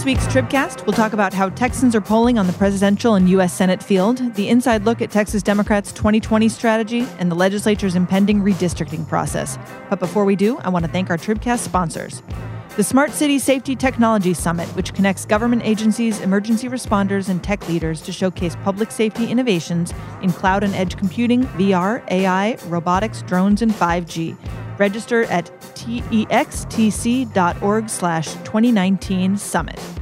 this week's Tribcast, we'll talk about how Texans are polling on the presidential and U.S. Senate field, the inside look at Texas Democrats' 2020 strategy, and the legislature's impending redistricting process. But before we do, I want to thank our Tribcast sponsors. The Smart City Safety Technology Summit, which connects government agencies, emergency responders, and tech leaders to showcase public safety innovations in cloud and edge computing, VR, AI, robotics, drones, and 5G. Register at textc.org slash 2019 summit.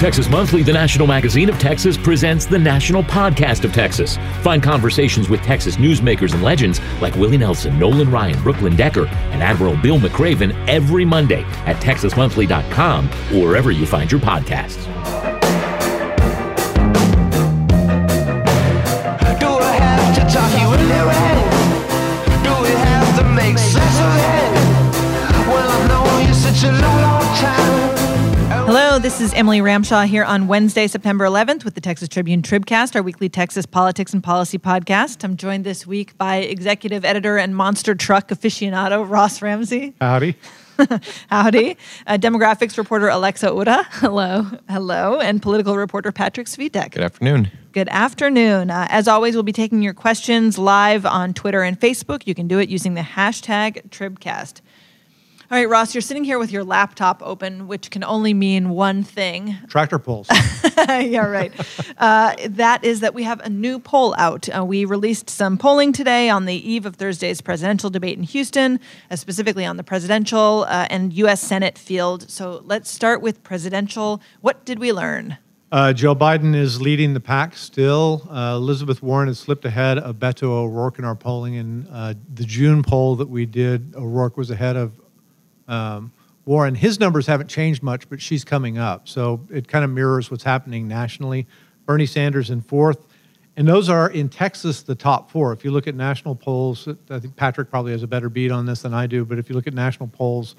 Texas Monthly, the national magazine of Texas, presents the National Podcast of Texas. Find conversations with Texas newsmakers and legends like Willie Nelson, Nolan Ryan, Brooklyn Decker, and Admiral Bill McRaven every Monday at TexasMonthly.com or wherever you find your podcasts. This is Emily Ramshaw here on Wednesday, September 11th with the Texas Tribune Tribcast, our weekly Texas politics and policy podcast. I'm joined this week by executive editor and monster truck aficionado Ross Ramsey. Howdy. Howdy. Uh, demographics reporter Alexa Ura. Hello. Hello. And political reporter Patrick Svitek. Good afternoon. Good afternoon. Uh, as always, we'll be taking your questions live on Twitter and Facebook. You can do it using the hashtag Tribcast. All right, Ross, you're sitting here with your laptop open, which can only mean one thing. Tractor pulls. yeah, right. Uh, that is that we have a new poll out. Uh, we released some polling today on the eve of Thursday's presidential debate in Houston, uh, specifically on the presidential uh, and U.S. Senate field. So let's start with presidential. What did we learn? Uh, Joe Biden is leading the pack still. Uh, Elizabeth Warren has slipped ahead of Beto O'Rourke in our polling. In uh, the June poll that we did, O'Rourke was ahead of um, Warren. His numbers haven't changed much, but she's coming up. So it kind of mirrors what's happening nationally. Bernie Sanders in fourth. And those are in Texas the top four. If you look at national polls, I think Patrick probably has a better beat on this than I do, but if you look at national polls,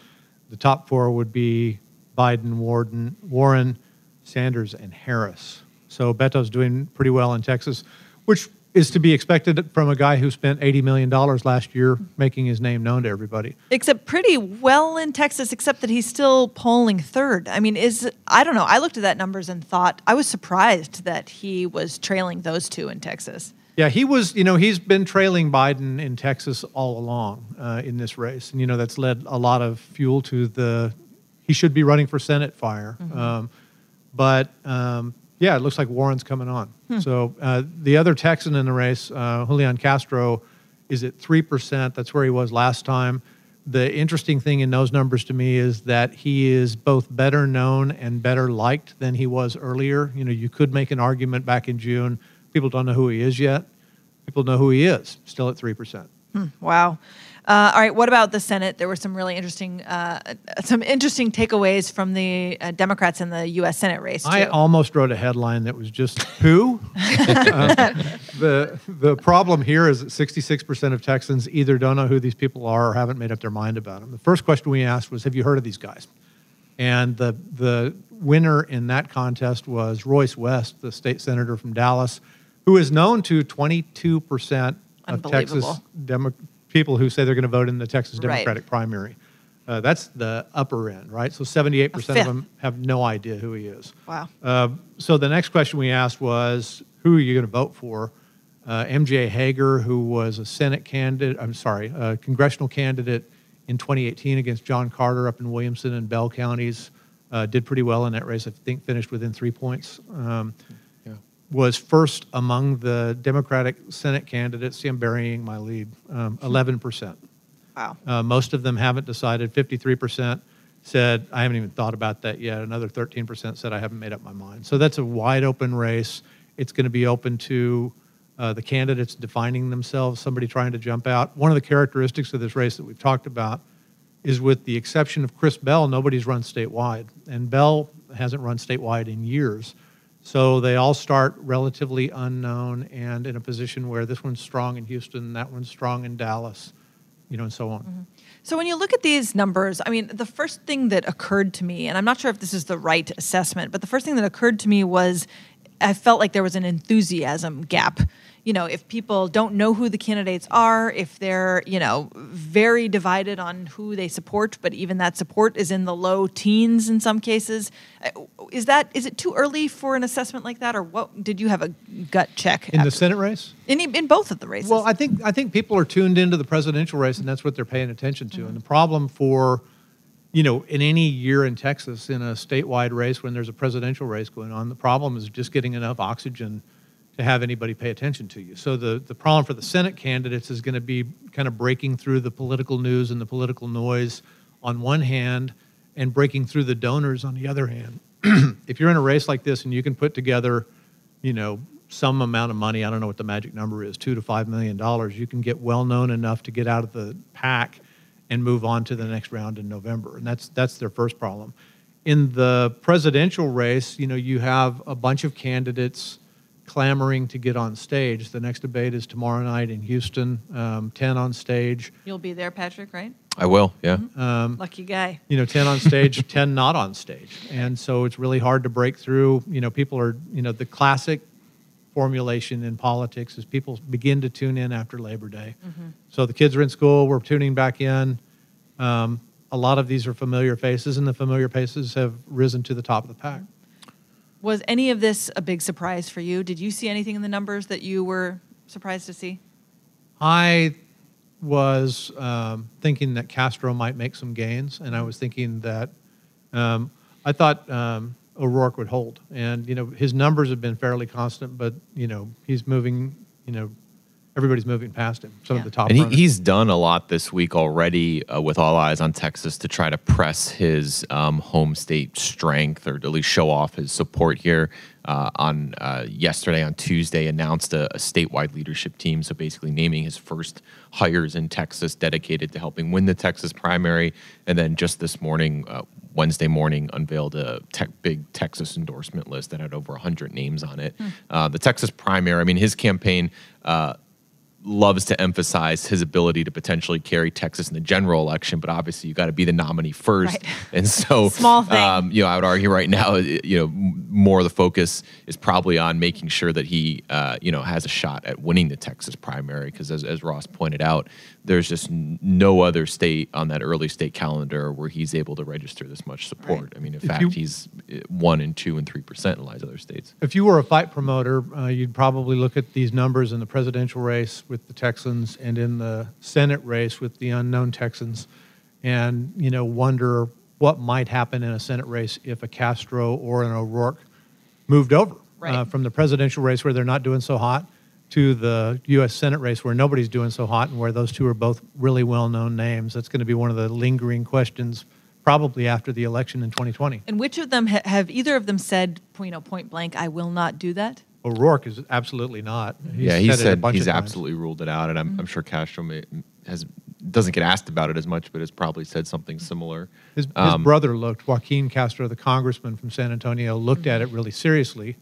the top four would be Biden, Warden, Warren, Sanders, and Harris. So Beto's doing pretty well in Texas, which is to be expected from a guy who spent $80 million last year making his name known to everybody. Except pretty well in Texas, except that he's still polling third. I mean, is I don't know. I looked at that numbers and thought I was surprised that he was trailing those two in Texas. Yeah, he was, you know, he's been trailing Biden in Texas all along uh, in this race. And, you know, that's led a lot of fuel to the, he should be running for Senate fire. Um, but, um, yeah, it looks like Warren's coming on. So uh, the other Texan in the race, uh, Julian Castro, is at 3%. That's where he was last time. The interesting thing in those numbers to me is that he is both better known and better liked than he was earlier. You know, you could make an argument back in June. People don't know who he is yet. People know who he is, still at 3%. Wow. Uh, all right. What about the Senate? There were some really interesting, uh, some interesting takeaways from the uh, Democrats in the U.S. Senate race. Too. I almost wrote a headline that was just who. Uh, the the problem here is that 66% of Texans either don't know who these people are or haven't made up their mind about them. The first question we asked was, "Have you heard of these guys?" And the the winner in that contest was Royce West, the state senator from Dallas, who is known to 22% of Texas Unbelievable. Demo- people who say they're going to vote in the Texas Right. Democratic primary. Uh, that's the upper end, right? So 78% of them have no idea who he is. wow. Uh, so the next question we asked was, who are you going to vote for? Uh, MJ Hegar, who was a Senate candidate, I'm sorry, a congressional candidate in 2018 against John Carter up in Williamson and Bell counties, uh, did pretty well in that race. I think finished within three points. Um, was first among the Democratic Senate candidates. See, I'm burying my lead. Um, 11%. Wow. Uh, most of them haven't decided. 53% said, I haven't even thought about that yet. Another 13% said, I haven't made up my mind. So that's a wide open race. It's going to be open to uh, the candidates defining themselves, somebody trying to jump out. One of the characteristics of this race that we've talked about is with the exception of Chris Bell, nobody's run statewide. And Bell hasn't run statewide in years. So they all start relatively unknown and in a position where this one's strong in Houston, that one's strong in Dallas, you know, and so on. Mm-hmm. So when you look at these numbers, I mean, the first thing that occurred to me, and I'm not sure if this is the right assessment, but the first thing that occurred to me was I felt like there was an enthusiasm gap you know, if people don't know who the candidates are, if they're, you know, very divided on who they support, but even that support is in the low teens in some cases. Uh, Is that is it too early for an assessment like that, or what? Did you have a gut check In the Senate race? in, in both of the races? Well, I think I think people are tuned into the presidential race, and that's what they're paying attention to. And the problem for, you know, in any year in Texas, in a statewide race when there's a presidential race going on, the problem is just getting enough oxygen to have anybody pay attention to you. So the the problem for the Senate candidates is going to be kind of breaking through the political news and the political noise on one hand, and breaking through the donors on the other hand. if you're in a race like this and you can put together, you know, some amount of money, I don't know what the magic number is, two to five million dollars, you can get well known enough to get out of the pack and move on to the next round in November. And that's that's their first problem. In the presidential race, you know, you have a bunch of candidates clamoring to get on stage. The next debate is tomorrow night in Houston, um, 10 on stage. You'll be there, Patrick, right? I will. Yeah. Lucky guy. you know 10 on stage 10 not on stage and so it's really hard to break through you know people are you know the classic formulation in politics is people begin to tune in after labor day so the kids are in school we're tuning back in um, a lot of these are familiar faces and the familiar faces have risen to the top of the pack Was any of this a big surprise for you? Did you see anything in the numbers that you were surprised to see? I was um, thinking that Castro might make some gains, and I was thinking that um, I thought um, O'Rourke would hold. And you know, his numbers have been fairly constant, but you know, he's moving. You know, everybody's moving past him. Some Yeah. of the top And he, he's done a lot this week already uh, with all eyes on Texas to try to press his um, home state strength or at least show off his support here. Uh, on uh, yesterday, on Tuesday, announced a, a statewide leadership team. So basically, naming his first hires in Texas dedicated to helping win the Texas primary. And then just this morning, uh, Wednesday morning, unveiled a tech, big Texas endorsement list that had over 100 names on it. Uh, the Texas primary, I mean, his campaign. Loves to emphasize his ability to potentially carry Texas in the general election, but obviously you got to be the nominee first. Right. And so, Small thing. Um, you know, I would argue right now, you know, more of the focus is probably on making sure that he, uh, you know, has a shot at winning the Texas primary. Because as, as Ross pointed out, there's just no other state on that early state calendar where he's able to register this much support. I mean, in If fact, you- he's uh, one and two and three percent in a lot of other states. if you were a fight promoter, uh, you'd probably look at these numbers in the presidential race with the Texans and in the Senate race with the unknown Texans, and you know wonder what might happen in a Senate race if a Castro or an O'Rourke moved over Right. uh, from the presidential race where they're not doing so hot to the U.S. Senate race where nobody's doing so hot and where those two are both really well-known names. That's going to be one of the lingering questions probably after the election in 2020. And which of them ha- have either of them said, you know, point blank, I will not do that? O'Rourke is absolutely not. He's yeah, he said it a said bunch he's of times. absolutely ruled it out, and I'm, I'm sure Castro may, has doesn't get asked about it as much, but has probably said something similar. His, his Um, brother looked, Joaquin Castro, the congressman from San Antonio, looked at it really seriously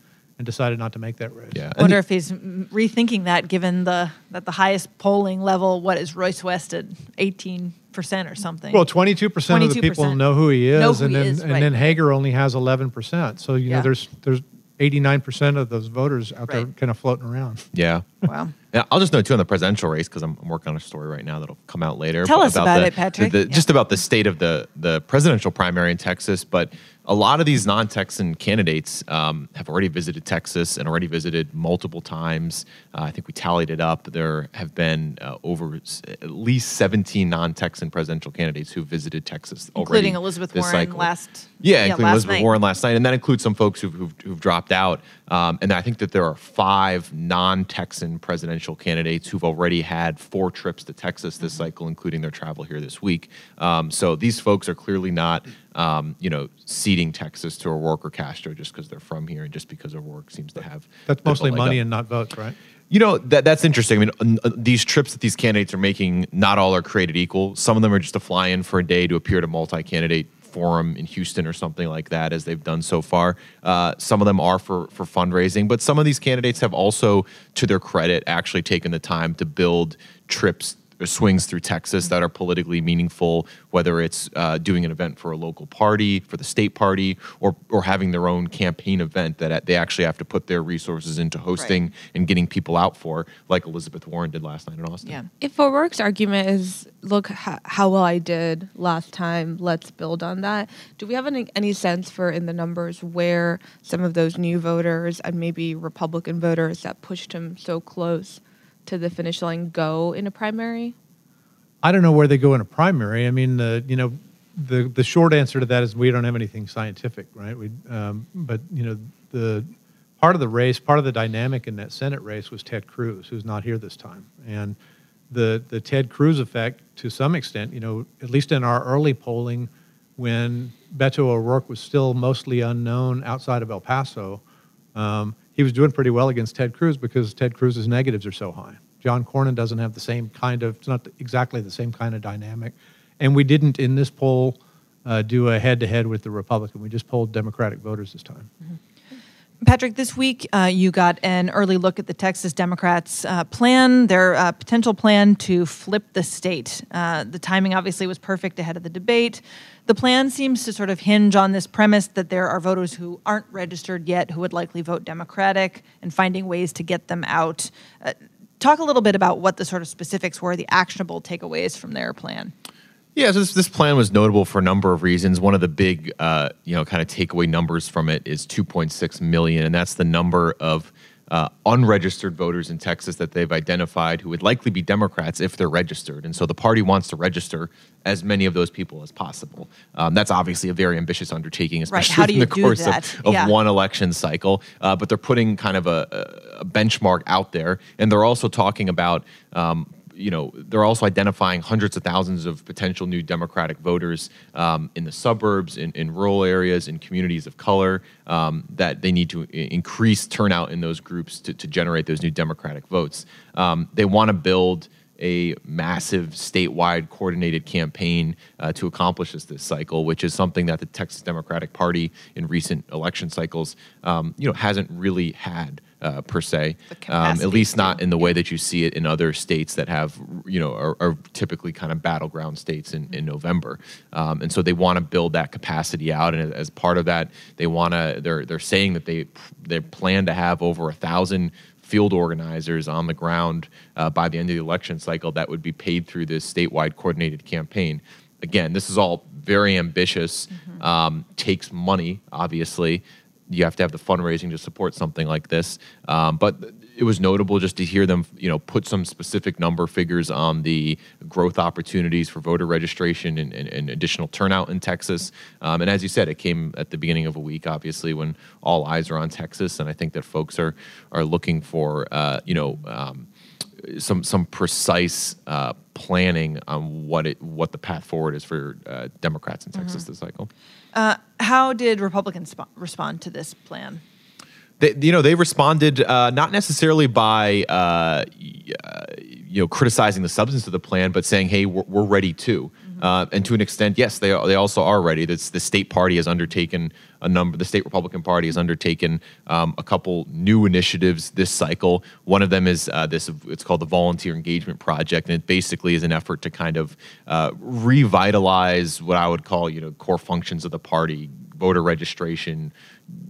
and decided not to make that race. Yeah, I wonder the- if he's rethinking that, given the that the highest polling level, what is Royce West at eighteen percent or something? Well, 22% of the people know who he is, who and he then is, and right. then Hegar only has 11%. So you Yeah. know, there's there's 89% of those voters out there kind of floating around. yeah. wow. Yeah, I'll just note too on the presidential race because I'm, I'm working on a story right now that'll come out later. Tell but us about the- it, Patrick. the- Yeah. Just about the state of the the presidential primary in Texas, but a lot of these non-Texan candidates um, have already visited Texas and already visited multiple times. Uh, I think we tallied it up. There have been uh, over s- at least 17 non-Texan presidential candidates who visited Texas already, Including Elizabeth Warren cycle. last- Yeah, yeah, including Elizabeth night. Warren last night, and that includes some folks who've, who've, who've dropped out. Um, and I think that there are five non-Texan presidential candidates who've already had four trips to Texas this Mm-hmm. cycle, including their travel here this week. Um, so these folks are clearly not, um, you know, ceding Texas to O'Rourke or Castro just because they're from here and just because O'Rourke seems to have That's a bit of a mostly money up. and not votes, right? You know that that's interesting. I mean, uh, these trips that these candidates are making, not all are created equal. Some of them are just to fly in for a day to appear at a multi-candidate forum in Houston or something like that, as they've done so far. Uh, some of them are for for fundraising, but some of these candidates have also, to their credit, actually taken the time to build trips swings through Texas that are politically meaningful, whether it's uh, doing an event for a local party, for the state party, or or having their own campaign event that they actually have to put their resources into hosting Right. and getting people out for, like Elizabeth Warren did last night in Austin. Yeah. If O'Rourke's argument is, look h- how well I did last time, let's build on that. Do we have any, any sense for in the numbers where some of those new voters and maybe Republican voters that pushed him so close to the finish line go in a primary? I don't know where they go in a primary. I mean, the you know, the the short answer to that is we don't have anything scientific, right? We, um, but you know, the part of the race, part of the dynamic in that Senate race was Ted Cruz, who's not here this time, and the the Ted Cruz effect, to some extent, you know, at least in our early polling, when Beto O'Rourke was still mostly unknown outside of El Paso, um, he was doing pretty well against Ted Cruz because Ted Cruz's negatives are so high. John Cornyn doesn't have the same kind of, it's not exactly the same kind of dynamic. And we didn't in this poll uh, do a head to head with the Republican. We just polled Democratic voters this time. Patrick, this week uh, you got an early look at the Texas Democrats' uh, plan, their uh, potential plan to flip the state. Uh, the timing obviously was perfect ahead of the debate. The plan seems to sort of hinge on this premise that there are voters who aren't registered yet who would likely vote Democratic and finding ways to get them out. Uh, talk a little bit about what the sort of specifics were, the actionable takeaways from their plan. Yeah, so this, this plan was notable for a number of reasons. One of the big, uh, you know, kind of takeaway numbers from it is 2.6 million, and that's the number of uh, unregistered voters in Texas that they've identified who would likely be Democrats if they're registered. And so the party wants to register as many of those people as possible. Um, that's obviously a very ambitious undertaking, especially do in the course of, of Yeah. one election cycle. Uh, but they're putting kind of a, a benchmark out there, and they're also talking about. Um, you know, they're also identifying hundreds of thousands of potential new Democratic voters um, in the suburbs, in, in rural areas, in communities of color, um, that they need to increase turnout in those groups to, to generate those new Democratic votes. Um, they want to build a massive statewide coordinated campaign uh, to accomplish this this cycle, which is something that the Texas Democratic Party in recent election cycles, um, you know, hasn't really had uh, per se. Um, at least not in the way that you see it in other states that have, you know, are, are typically kind of battleground states in, in November. Um, and so they want to build that capacity out, and as part of that, they want to. They're they're saying that they they plan to have over a thousand field organizers on the ground uh, by the end of the election cycle that would be paid through this statewide coordinated campaign. Again, this is all very ambitious, um, takes money, obviously. You have to have the fundraising to support something like this. Um, but it was notable just to hear them, you know, put some specific number figures on the growth opportunities for voter registration and, and, and additional turnout in Texas. Um, and as you said, it came at the beginning of a week, obviously, when all eyes are on Texas, and I think that folks are are looking for, uh, you know. Um, some some precise uh, planning on what it what the path forward is for uh, Democrats in Texas this cycle. How did Republicans sp- respond to this plan? They, you know, they responded uh, not necessarily by uh, uh, you know criticizing the substance of the plan, but saying, "Hey, we're, we're ready too." Uh, and to an extent, yes, they are, they also are ready. This, the state party has undertaken a number. The state Republican Party has undertaken um, a couple new initiatives this cycle. One of them is uh, this. It's called the Volunteer Engagement Project, and it basically is an effort to kind of uh, revitalize what I would call you know core functions of the party: voter registration,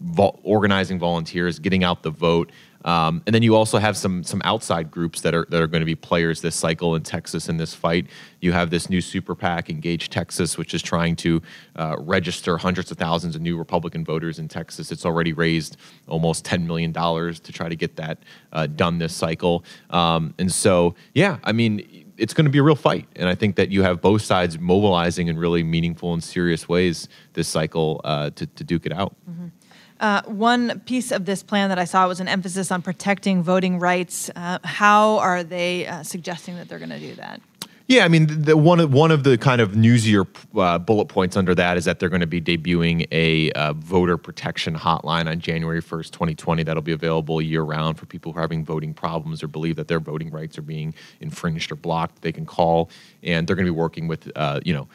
vol- organizing volunteers, getting out the vote. Um, and then you also have some some outside groups that are that are going to be players this cycle in Texas in this fight. You have this new super PAC, Engage Texas, which is trying to uh, register hundreds of thousands of new Republican voters in Texas. It's already raised almost ten million dollars to try to get that uh, done this cycle. Um, and so, yeah, I mean, it's going to be a real fight. And I think that you have both sides mobilizing in really meaningful and serious ways this cycle uh, to, to duke it out. Uh, one piece of this plan that I saw was an emphasis on protecting voting rights. Uh, how are they uh, suggesting that they're going to do that? Yeah, I mean, the, one of one of the kind of newsier uh, bullet points under that is that they're going to be debuting a uh, voter protection hotline on January first, twenty twenty. That'll be available year round for people who are having voting problems or believe that their voting rights are being infringed or blocked. They can call, and they're going to be working with, uh, you know,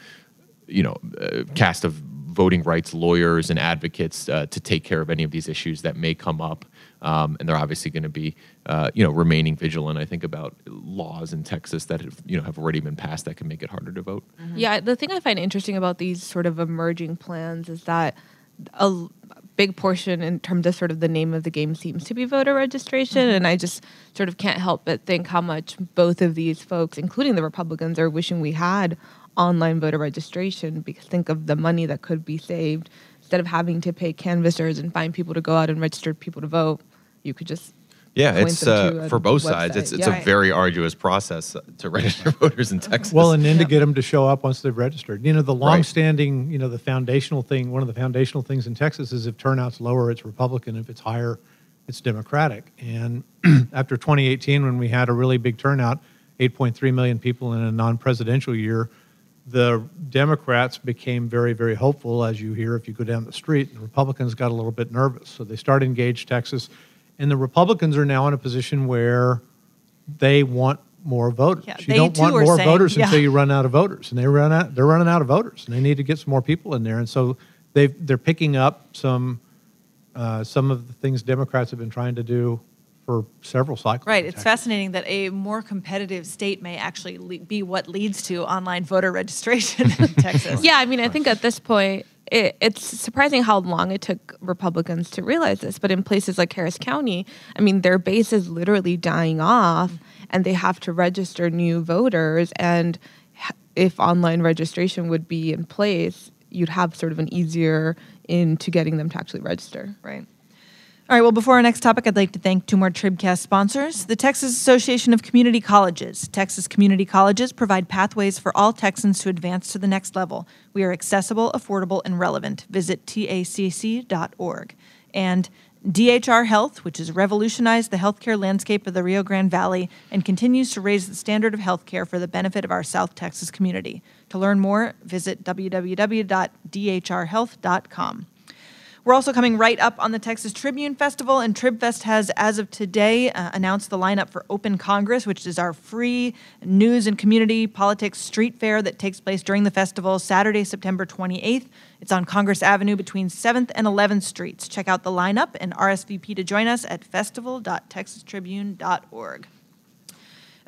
you know, uh, cast of voting rights lawyers and advocates uh, to take care of any of these issues that may come up. Um, and they're obviously going to be, uh, you know, remaining vigilant. I think about laws in Texas that have, you know, have already been passed that can make it harder to vote. Yeah, the thing I find interesting about these sort of emerging plans is that a big portion in terms of sort of the name of the game seems to be voter registration and I just sort of can't help but think how much both of these folks including the Republicans are wishing we had online voter registration because think of the money that could be saved instead of having to pay canvassers and find people to go out and register people to vote you could just Yeah, point it's them to uh, a for both sides. It's it's Yeah. a very arduous process to register voters in Texas. Well, and then to get them to show up once they've registered. You know, the longstanding, you know, the foundational thing, one of the foundational things in Texas is if turnout's lower, it's Republican. If it's higher, it's Democratic. And after 2018, when we had a really big turnout, 8.3 million people in a non presidential year, the Democrats became very, very hopeful, as you hear if you go down the street. The Republicans got a little bit nervous. So they started engage Texas. And the Republicans are now in a position where they want more voters. Yeah, you they don't want more saying- voters yeah. until you run out of voters, and they run out. They're running out of voters, and they need to get some more people in there. And so they they're picking up some uh, some of the things Democrats have been trying to do for several cycles. Right. It's fascinating that a more competitive state may actually le- be what leads to online voter registration in Texas. Yeah, I mean, I think at this point, it, it's surprising how long it took Republicans to realize this. But in places like Harris County, I mean, their base is literally dying off, and they have to register new voters. And if online registration would be in place, you'd have sort of an easier into getting them to actually register. Right. All right, well, before our next topic, I'd like to thank two more Tribcast sponsors. The Texas Association of Community Colleges. Texas community colleges provide pathways for all Texans to advance to the next level. We are accessible, affordable, and relevant. Visit tacc.org. And DHR Health, which has revolutionized the healthcare landscape of the Rio Grande Valley and continues to raise the standard of healthcare for the benefit of our South Texas community. To learn more, visit www.dhrhealth.com. We're also coming right up on the Texas Tribune Festival, and TribFest has, as of today, uh, announced the lineup for Open Congress, which is our free news and community politics street fair that takes place during the festival Saturday, September 28th. It's on Congress Avenue between 7th and 11th Streets. Check out the lineup and RSVP to join us at festival.texastribune.org.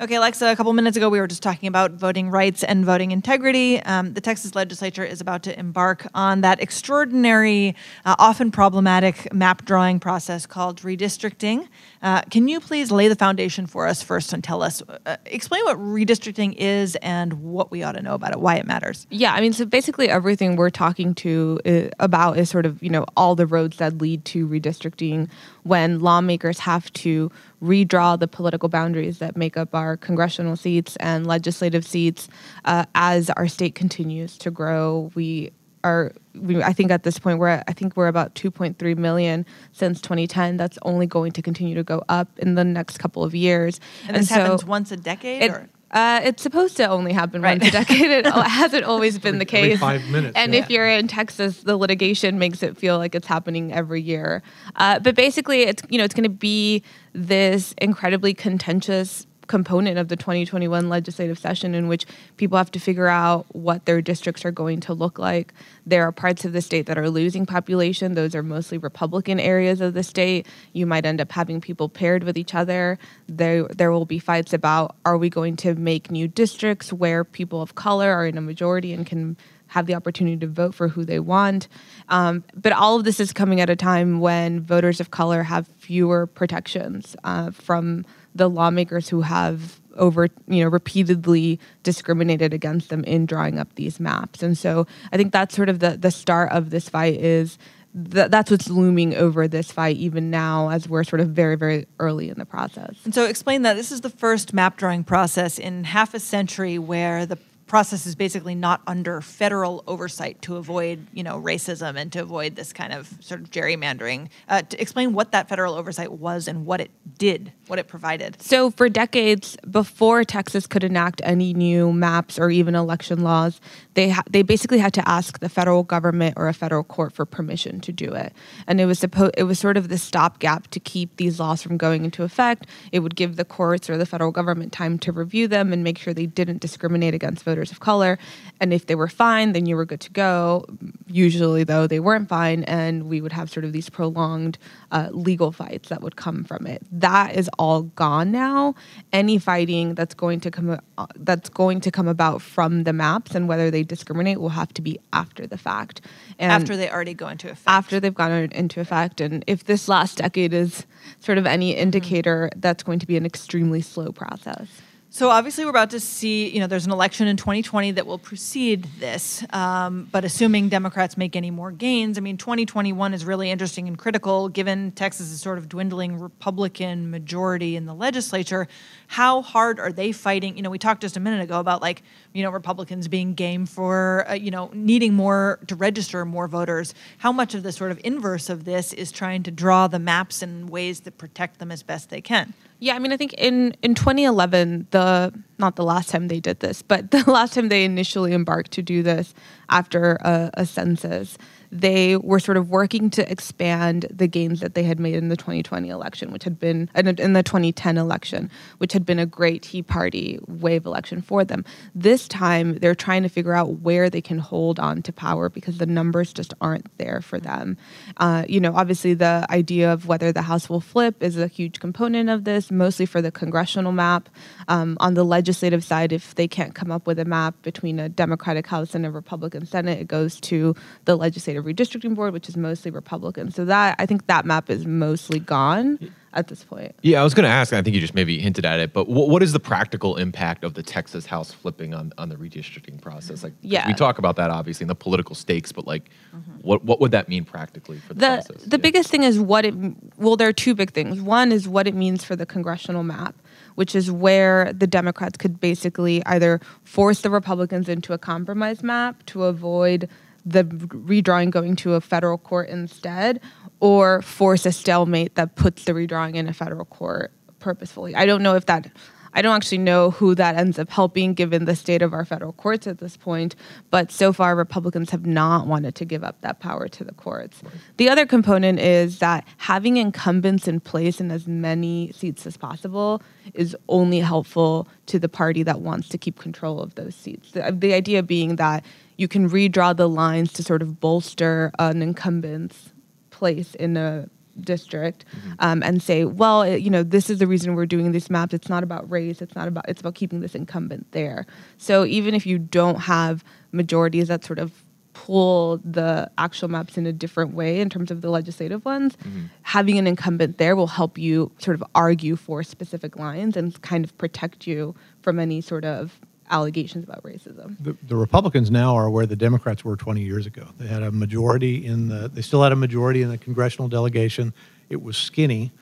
Okay, Alexa, a couple minutes ago we were just talking about voting rights and voting integrity. Um, the Texas legislature is about to embark on that extraordinary, uh, often problematic map drawing process called redistricting. Uh, can you please lay the foundation for us first and tell us, uh, explain what redistricting is and what we ought to know about it, why it matters? Yeah, I mean, so basically everything we're talking to uh, about is sort of you know all the roads that lead to redistricting when lawmakers have to redraw the political boundaries that make up our congressional seats and legislative seats uh, as our state continues to grow. We are, we, I think at this point we're I think we're about 2.3 million since 2010. That's only going to continue to go up in the next couple of years. And, this so- happens once a decade? it, or? Uh, it's supposed to only happen Right. once a decade. It hasn't always been the Every case. five minutes, And yeah. if you're in Texas, the litigation makes it feel like it's happening every year. Uh, but basically, it's you know it's going to be this incredibly contentious component of the 2021 legislative session in which people have to figure out what their districts are going to look like. There are parts of the state that are losing population. Those are mostly Republican areas of the state. You might end up having people paired with each other. There, there will be fights about are we going to make new districts where people of color are in a majority and can have the opportunity to vote for who they want. Um, but all of this is coming at a time when voters of color have fewer protections uh, from the lawmakers who have over you know repeatedly discriminated against them in drawing up these maps. And so i think that's sort of the the start of this fight is th- that's what's looming over this fight even now as we're sort of very very early in the process. And so explain that. This is the first map drawing process in half a century where the process is basically not under federal oversight to avoid, you know, racism and to avoid this kind of sort of gerrymandering. Uh, to explain what that federal oversight was and what it did, what it provided. So, for decades before Texas could enact any new maps or even election laws, they ha- they basically had to ask the federal government or a federal court for permission to do it, and it was supposed it was sort of the stopgap to keep these laws from going into effect. It would give the courts or the federal government time to review them and make sure they didn't discriminate against voters of color. And if they were fine, then you were good to go. Usually, though, they weren't fine, and we would have sort of these prolonged uh, legal fights that would come from it. That is all gone now. Any fighting that's going to come uh, that's going to come about from the maps and whether they discriminate will have to be after the fact. And after they already go into effect. after they've gone into effect. And if this last decade is sort of any indicator, that's going to be an extremely slow process. So obviously, we're about to see. You know, there's an election in 2020 that will precede this. Um, but assuming Democrats make any more gains, I mean, 2021 is really interesting and critical, given Texas's sort of dwindling Republican majority in the legislature. How hard are they fighting? You know, we talked just a minute ago about like you know Republicans being game for uh, you know needing more to register more voters. How much of the sort of inverse of this is trying to draw the maps in ways that protect them as best they can? Yeah, I mean, I think in in 2011, the not the last time they did this, but the last time they initially embarked to do this after a, a census, they were sort of working to expand the gains that they had made in the 2020 election, which had been in the 2010 election, which had been a great Tea Party wave election for them. This time, they're trying to figure out where they can hold on to power because the numbers just aren't there for them. Uh, you know, obviously, the idea of whether the House will flip is a huge component of this, mostly for the congressional map. Um, on the legislative side, if they can't come up with a map between a Democratic House and a Republican Senate, it goes to the legislative redistricting board, which is mostly Republican. So that I think that map is mostly gone at this point. Yeah, I was going to ask. And I think you just maybe hinted at it, but what, what is the practical impact of the Texas House flipping on, on the redistricting process? Like, Yeah. we talk about that obviously in the political stakes, but like, mm-hmm. what what would that mean practically for the, the process? the Yeah. biggest thing is what it well there are two big things one is what it means for the congressional map which is where the democrats could basically either force the republicans into a compromise map to avoid the redrawing going to a federal court instead or force a stalemate that puts the redrawing in a federal court purposefully i don't know if that I don't actually know who that ends up helping given the state of our federal courts at this point, but so far Republicans have not wanted to give up that power to the courts. The other component is that having incumbents in place in as many seats as possible is only helpful to the party that wants to keep control of those seats. The, the idea being that you can redraw the lines to sort of bolster an incumbent's place in a district um, and say, well, it- you know, this is the reason we're doing these maps. It's not about race. It's not about. It's about keeping this incumbent there. So even if you don't have majorities that sort of pull the actual maps in a different way in terms of the legislative ones, having an incumbent there will help you sort of argue for specific lines and kind of protect you from any sort of allegations about racism. The, the Republicans now are where the Democrats were 20 years ago. They had a majority in the, they still had a majority in the congressional delegation. It was skinny,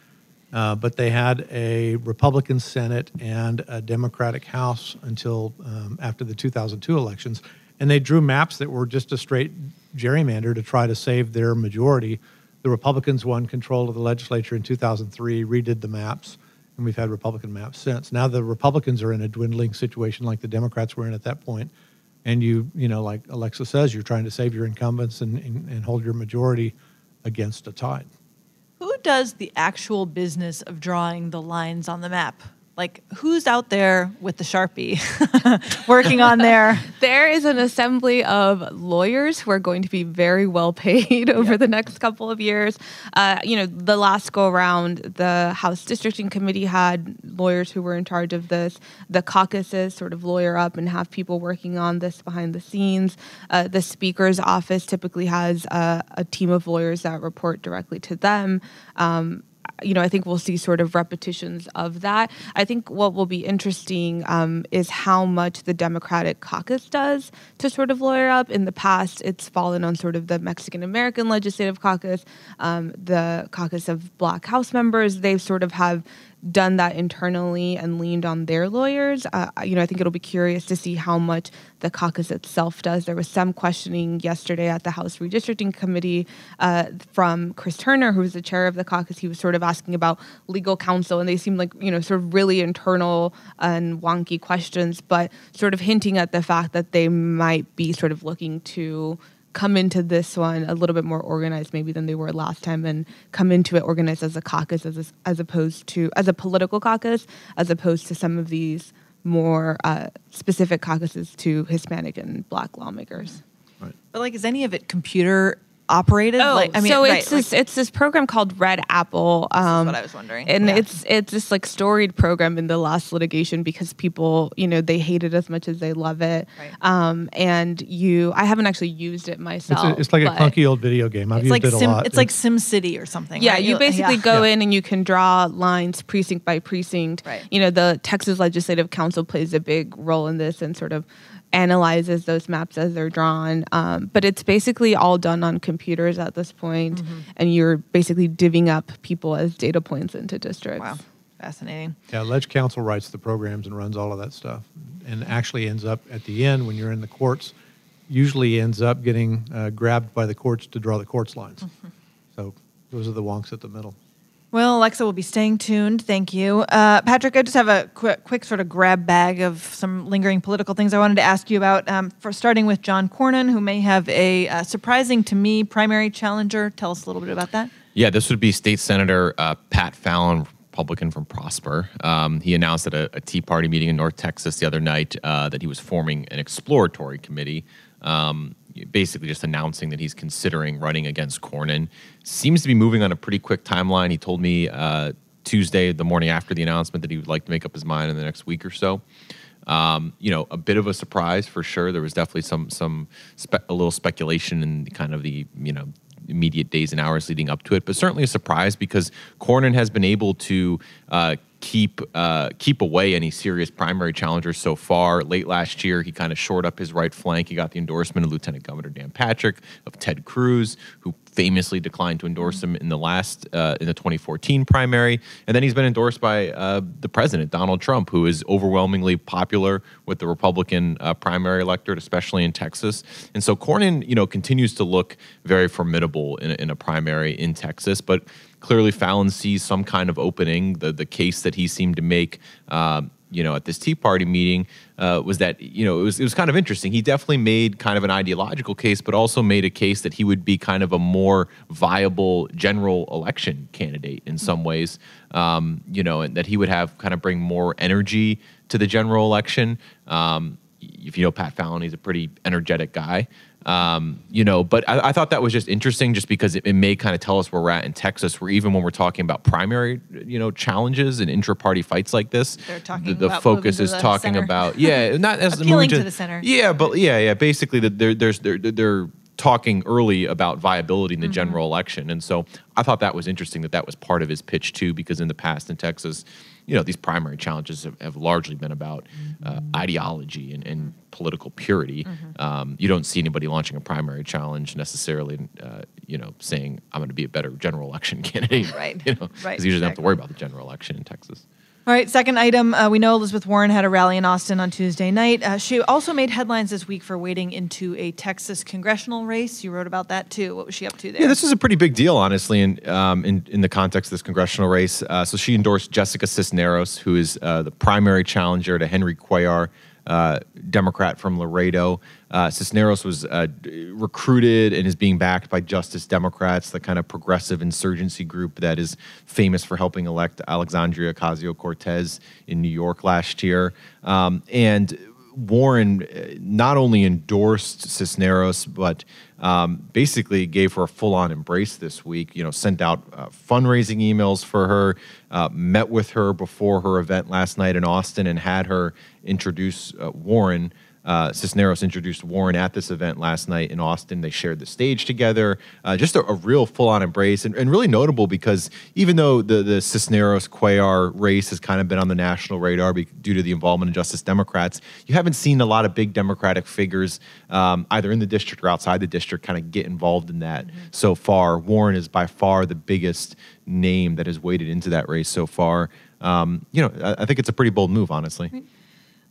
uh, but they had a Republican Senate and a Democratic House until um, after the 2002 elections. And they drew maps that were just a straight gerrymander to try to save their majority. The Republicans won control of the legislature in 2003, redid the maps and we've had Republican maps since. Now the Republicans are in a dwindling situation like the Democrats were in at that point. And you, you know, like Alexa says, you're trying to save your incumbents and, and, and hold your majority against a tide. Who does the actual business of drawing the lines on the map? Like, who's out there with the Sharpie working on there? There is an assembly of lawyers who are going to be very well paid over the next couple of years. Uh, you know, the last go around, the House Districting Committee had lawyers who were in charge of this. The caucuses sort of lawyer up and have people working on this behind the scenes. Uh, the Speaker's office typically has uh, a team of lawyers that report directly to them. Um, you know, I think we'll see sort of repetitions of that. I think what will be interesting um, is how much the Democratic caucus does to sort of lawyer up. In the past, it's fallen on sort of the Mexican American Legislative Caucus, um, the caucus of Black House members. They sort of have done that internally and leaned on their lawyers. Uh, you know, I think it'll be curious to see how much the caucus itself does. There was some questioning yesterday at the House Redistricting Committee uh, from Chris Turner, who was the chair of the caucus. He was sort of asking about legal counsel, and they seemed like, you know, sort of really internal and wonky questions, but sort of hinting at the fact that they might be sort of looking to come into this one a little bit more organized maybe than they were last time and come into it organized as a caucus as, as opposed to as a political caucus as opposed to some of these more uh, specific caucuses to Hispanic and Black lawmakers. But like, is any of it computer operated? Oh, like, I mean, so right, it's like- this it's this program called RedAppl. Um, what I was wondering. and Yeah. it's it's this like storied program in the last litigation because people you know they hate it as much as they love it. Right. Um, and you, I haven't actually used it It's, myself. a, it's like a but- clunky old video game. I've used like it a Sim, lot. it's like Sim City or something. Yeah, right? you basically yeah. go Yeah. in and you can draw lines precinct by precinct. Right. You know, the Texas Legislative Council plays a big role in this and sort of analyzes those maps as they're drawn. Um, but it's basically all done on computers at this point, Mm-hmm. and you're basically divvying up people as data points into districts. Wow, fascinating. Yeah, Lege Council writes the programs and runs all of that stuff, and actually ends up at the end when you're in the courts. Usually ends up getting uh, grabbed by the courts to draw the courts lines. So those are the wonks at the middle. Well, Alexa will be staying tuned. Thank you. Uh, Patrick, I just have a quick, quick sort of grab bag of some lingering political things I wanted to ask you about. Um, for starting with John Cornyn, who may have a uh, surprising to me primary challenger. Tell us a little bit about that. Yeah, this would be State Senator uh, Pat Fallon, Republican from Prosper. Um, he announced at a, a Tea Party meeting in North Texas the other night uh, that he was forming an exploratory committee, um, basically just announcing that he's considering running against Cornyn. Seems to be moving on a pretty quick timeline. He told me uh, Tuesday, the morning after the announcement, that he would like to make up his mind in the next week or so. Um, you know, a bit of a surprise for sure. There was definitely some some spe- a little speculation in kind of the you know immediate days and hours leading up to it, but certainly a surprise because Cornyn has been able to uh, keep uh, keep away any serious primary challengers so far. Late last year, he kind of shored up his right flank. He got the endorsement of Lieutenant Governor Dan Patrick, of Ted Cruz, who famously declined to endorse him in the last uh, in the 2014 primary, and then he's been endorsed by uh, the president Donald Trump, who is overwhelmingly popular with the Republican uh, primary electorate, especially in Texas. And so Cornyn, you know, continues to look very formidable in a, in a primary in Texas, but clearly Fallon sees some kind of opening. The the case that he seemed to make. Um, you know, at this Tea Party meeting, uh, was that you know it was it was kind of interesting. He definitely made kind of an ideological case, but also made a case that he would be kind of a more viable general election candidate in some ways. Um, you know, and that he would have kind of bring more energy to the general election. Um, if you know Pat Fallon, he's a pretty energetic guy. Um, you know, but I, I thought that was just interesting, just because it, it may kind of tell us where we're at in Texas, where even when we're talking about primary, you know, challenges and intra-party fights like this, the, the focus is the talking center. about yeah, not as Appealing to the center. Yeah, but yeah, yeah. Basically, that they're there's they're they're talking early about viability Mm-hmm. in the general election, and so I thought that was interesting that that was part of his pitch too, because in the past in Texas, you know, these primary challenges have, have largely been about uh, Mm-hmm. ideology and, and political purity. Um, you don't see anybody launching a primary challenge necessarily, uh, you know, saying I'm going to be a better general election candidate. Right. You know, Right, because you usually don't have to worry about the general election in Texas. All right, second item. Uh, we know Elizabeth Warren had a rally in Austin on Tuesday night. Uh, she also made headlines this week for wading into a Texas congressional race. You wrote about that too. What was she up to there? Yeah, this is a pretty big deal, honestly, in um, in, in the context of this congressional race. Uh, so she endorsed Jessica Cisneros, who is uh, the primary challenger to Henry Cuellar, uh, Democrat from Laredo. Uh, Cisneros was uh, recruited and is being backed by Justice Democrats, the kind of progressive insurgency group that is famous for helping elect Alexandria Ocasio Cortez in New York last year. Um, and Warren uh, not only endorsed Cisneros, but um, basically gave her a full-on embrace this week. You know, sent out uh, fundraising emails for her, uh, met with her before her event last night in Austin, and had her introduce uh, Warren. Uh, Cisneros introduced Warren at this event last night in Austin. They shared the stage together. Uh, just a, a real full-on embrace, and, and really notable because even though the the Cisneros Cuellar race has kind of been on the national radar be, due to the involvement of Justice Democrats, you haven't seen a lot of big Democratic figures um, either in the district or outside the district kind of get involved in that so far. Warren is by far the biggest name that has waded into that race so far. Um, you know, I, I think it's a pretty bold move, honestly.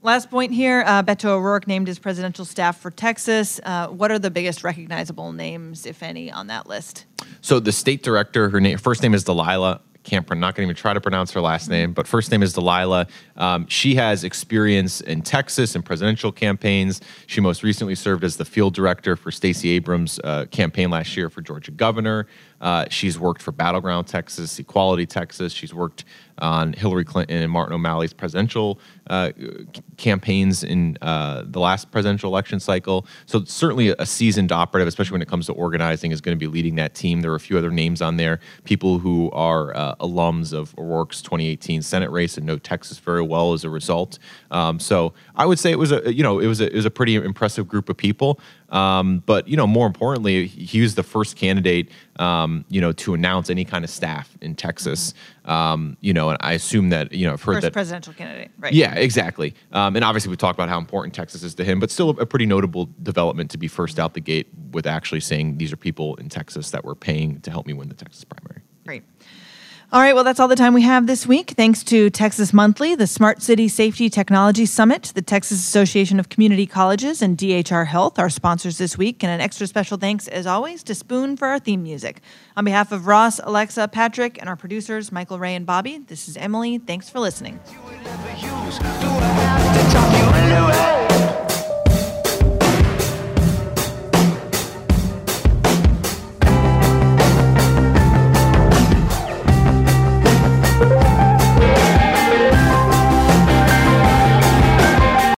Last point here uh, Beto O'Rourke named as presidential staff for Texas. Uh, what are the biggest recognizable names, if any, on that list? So the state director, her name, first name is Delilah. Pro- not going to even try to pronounce her last name, but first name is Delilah. Um, she has experience in Texas and presidential campaigns. She most recently served as the field director for Stacey Abrams' uh, campaign last year for Georgia governor. Uh, she's worked for Battleground Texas, Equality Texas. She's worked on Hillary Clinton and Martin O'Malley's presidential uh, campaigns in uh, the last presidential election cycle. So certainly a seasoned operative, especially when it comes to organizing, is going to be leading that team. There are a few other names on there, people who are uh, alums of O'Rourke's 2018 Senate race and know Texas very well as a result. Um, so I would say it was a you know it was a, it was a pretty impressive group of people. Um, but you know, more importantly, he was the first candidate, um, you know, to announce any kind of staff in Texas. Um, you know, and I assume that you know I've heard First that. presidential candidate, right? Yeah, exactly. Um, and obviously, we talked about how important Texas is to him, but still a pretty notable development to be first out the gate with actually saying these are people in Texas that were paying to help me win the Texas primary. Great. All right, well, that's all the time we have this week. Thanks to Texas Monthly, the Smart City Safety Technology Summit, the Texas Association of Community Colleges, and DHR Health, our sponsors this week. And an extra special thanks, as always, to Spoon for our theme music. On behalf of Ross, Alexa, Patrick, and our producers, Michael, Ray, and Bobby, this is Emily. Thanks for listening.